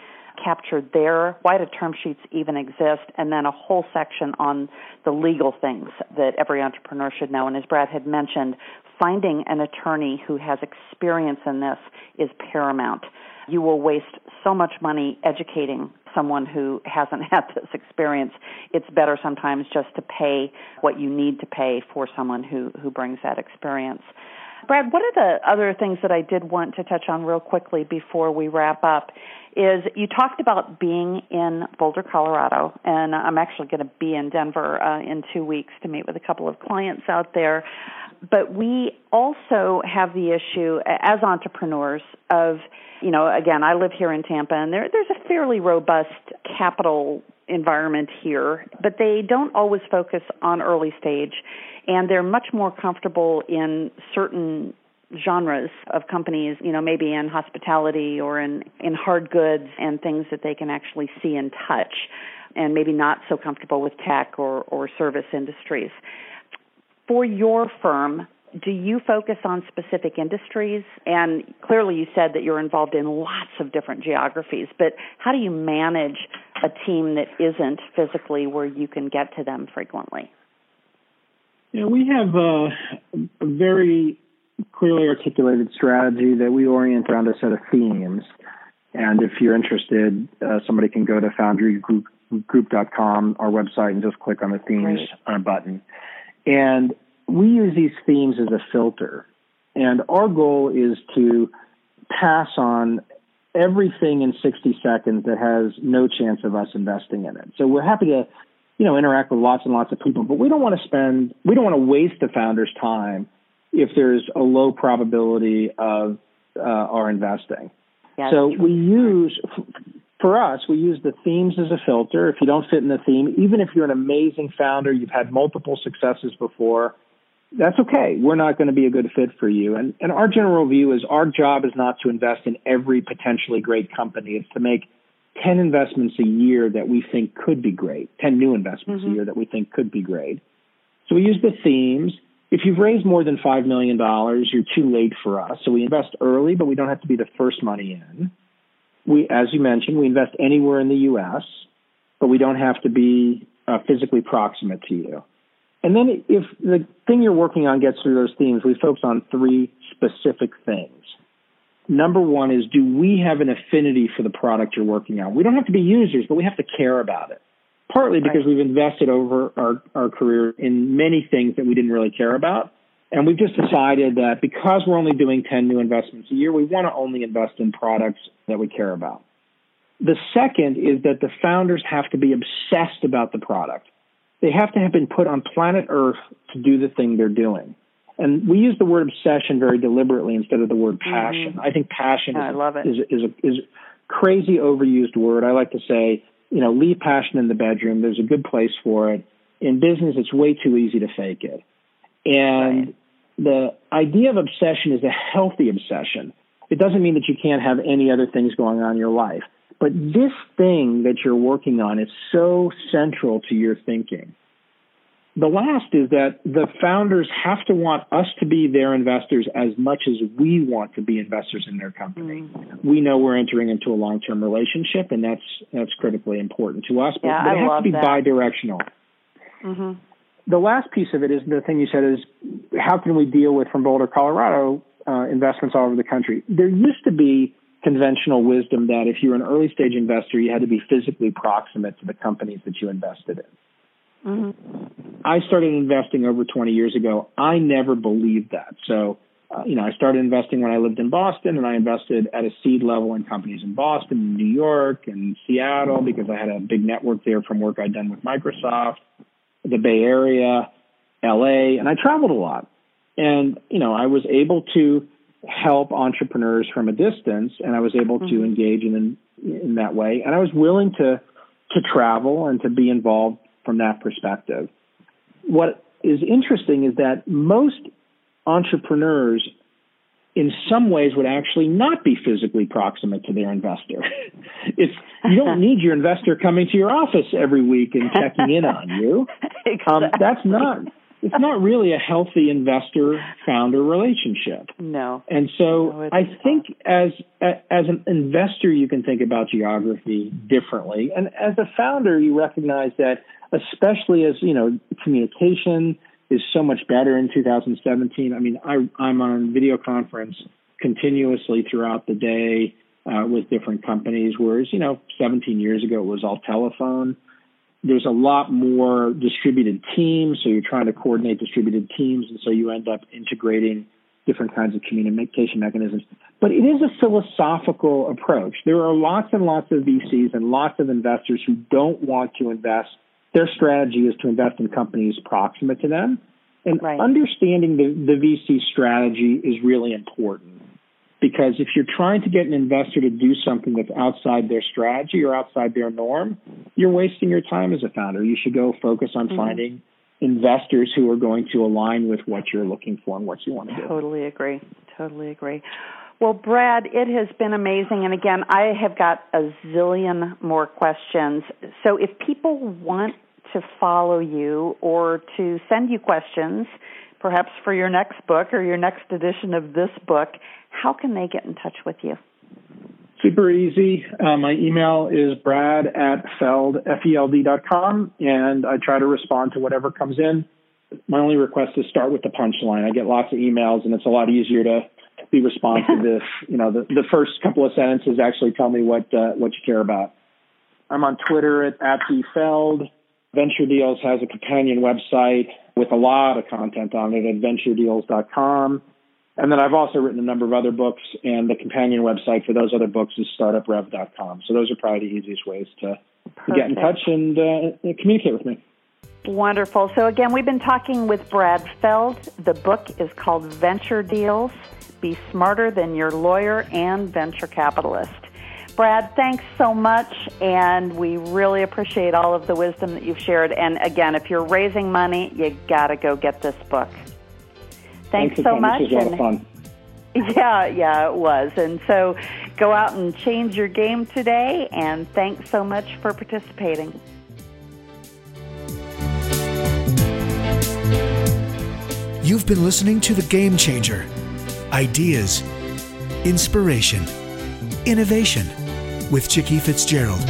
captured there, why do term sheets even exist, and then a whole section on the legal things that every entrepreneur should know. And as Brad had mentioned, finding an attorney who has experience in this is paramount. You will waste so much money educating someone who hasn't had this experience. It's better sometimes just to pay what you need to pay for someone who, who brings that experience. Brad, one of the other things that I did want to touch on real quickly before we wrap up? Is you talked about being in Boulder, Colorado, and I'm actually going to be in Denver uh, in two weeks to meet with a couple of clients out there. But we also have the issue as entrepreneurs of, you know, again, I live here in Tampa, and there, there's a fairly robust capital environment here, but they don't always focus on early stage and they're much more comfortable in certain genres of companies, you know, maybe in hospitality or in, in hard goods and things that they can actually see and touch, and maybe not so comfortable with tech or, or service industries. For your firm, do you focus on specific industries? And clearly, you said that you're involved in lots of different geographies, but how do you manage a team that isn't physically where you can get to them frequently? Yeah, we have a, a very clearly articulated strategy that we orient around a set of themes. And if you're interested, uh, somebody can go to foundrygroup.com, our website, and just click on the themes uh, button. And we use these themes as a filter. And our goal is to pass on everything in 60 seconds that has no chance of us investing in it. So we're happy to, you know, interact with lots and lots of people, but we don't want to spend, we don't want to waste the founder's time if there's a low probability of uh, our investing. Yeah, so we use, for us, we use the themes as a filter. If you don't fit in the theme, even if you're an amazing founder, you've had multiple successes before, that's okay. We're not going to be a good fit for you. And, and our general view is our job is not to invest in every potentially great company. It's to make 10 investments a year that we think could be great, 10 new investments mm-hmm. a year that we think could be great. So we use the themes. If you've raised more than $5 million, you're too late for us. So we invest early, but we don't have to be the first money in. We, as you mentioned, we invest anywhere in the U.S., but we don't have to be uh, physically proximate to you. And then if the thing you're working on gets through those themes, we focus on three specific things. Number one is do we have an affinity for the product you're working on? We don't have to be users, but we have to care about it. Partly because right. we've invested over our, our career in many things that we didn't really care about. And we've just decided that because we're only doing 10 new investments a year, we want to only invest in products that we care about. The second is that the founders have to be obsessed about the product they have to have been put on planet Earth to do the thing they're doing. And we use the word obsession very deliberately instead of the word mm-hmm. passion. Mm-hmm. I think passion I is, love it. is, is, a, is a crazy overused word. I like to say, you know, leave passion in the bedroom. There's a good place for it. In business, it's way too easy to fake it. And right. the idea of obsession is a healthy obsession. It doesn't mean that you can't have any other things going on in your life. But this thing that you're working on is so central to your thinking. The last is that the founders have to want us to be their investors as much as we want to be investors in their company. Mm-hmm. We know we're entering into a long-term relationship, and that's that's critically important to us. But, yeah, but it has to be that. bi-directional. Mm-hmm. The last piece of it is the thing you said is how can we deal with from Boulder, Colorado, uh, investments all over the country? There used to be conventional wisdom that if you're an early stage investor, you had to be physically proximate to the companies that you invested in. Mm-hmm. I started investing over 20 years ago. I never believed that. So, uh, you know, I started investing when I lived in Boston, and I invested at a seed level in companies in Boston, New York, and Seattle because I had a big network there from work I'd done with Microsoft, the Bay Area, LA, and I traveled a lot. And, you know, I was able to help entrepreneurs from a distance, and I was able mm-hmm. to engage in in that way. And I was willing to to travel and to be involved from that perspective. What is interesting is that most entrepreneurs in some ways would actually not be physically proximate to their investor. it's you don't need your investor coming to your office every week and checking in on you. Exactly. Um, that's not it's not really a healthy investor founder relationship. No. And so no, I think as as an investor you can think about geography differently and as a founder you recognize that especially as, you know, communication is so much better in 2017. I mean, I I'm on video conference continuously throughout the day uh, with different companies whereas, you know, 17 years ago it was all telephone there's a lot more distributed teams, so you're trying to coordinate distributed teams, and so you end up integrating different kinds of communication mechanisms. But it is a philosophical approach. There are lots and lots of VCs and lots of investors who don't want to invest. Their strategy is to invest in companies proximate to them. And right. understanding the, the VC strategy is really important because if you're trying to get an investor to do something that's outside their strategy or outside their norm, you're wasting your time as a founder. You should go focus on mm-hmm. finding investors who are going to align with what you're looking for and what you want to do. Totally agree. Totally agree. Well, Brad, it has been amazing. And again, I have got a zillion more questions. So if people want to follow you or to send you questions, perhaps for your next book or your next edition of this book, how can they get in touch with you? Super easy. Uh, my email is brad at feld, F-E-L-D dot com, and I try to respond to whatever comes in. My only request is start with the punchline. I get lots of emails, and it's a lot easier to be responsive if you know the, the first couple of sentences actually tell me what uh, what you care about. I'm on Twitter at, at Feld. Venture Deals has a companion website with a lot of content on it at venturedeals.com. And then I've also written a number of other books, and the companion website for those other books is startuprev.com. So those are probably the easiest ways to, to get in touch and uh, communicate with me. Wonderful. So, again, we've been talking with Brad Feld. The book is called Venture Deals Be Smarter Than Your Lawyer and Venture Capitalist. Brad, thanks so much, and we really appreciate all of the wisdom that you've shared. And again, if you're raising money, you got to go get this book. Thanks, thanks so much. This was a lot of fun. Yeah, yeah, it was. And so go out and change your game today, and thanks so much for participating. You've been listening to The Game Changer Ideas, Inspiration, Innovation with Chicke Fitzgerald.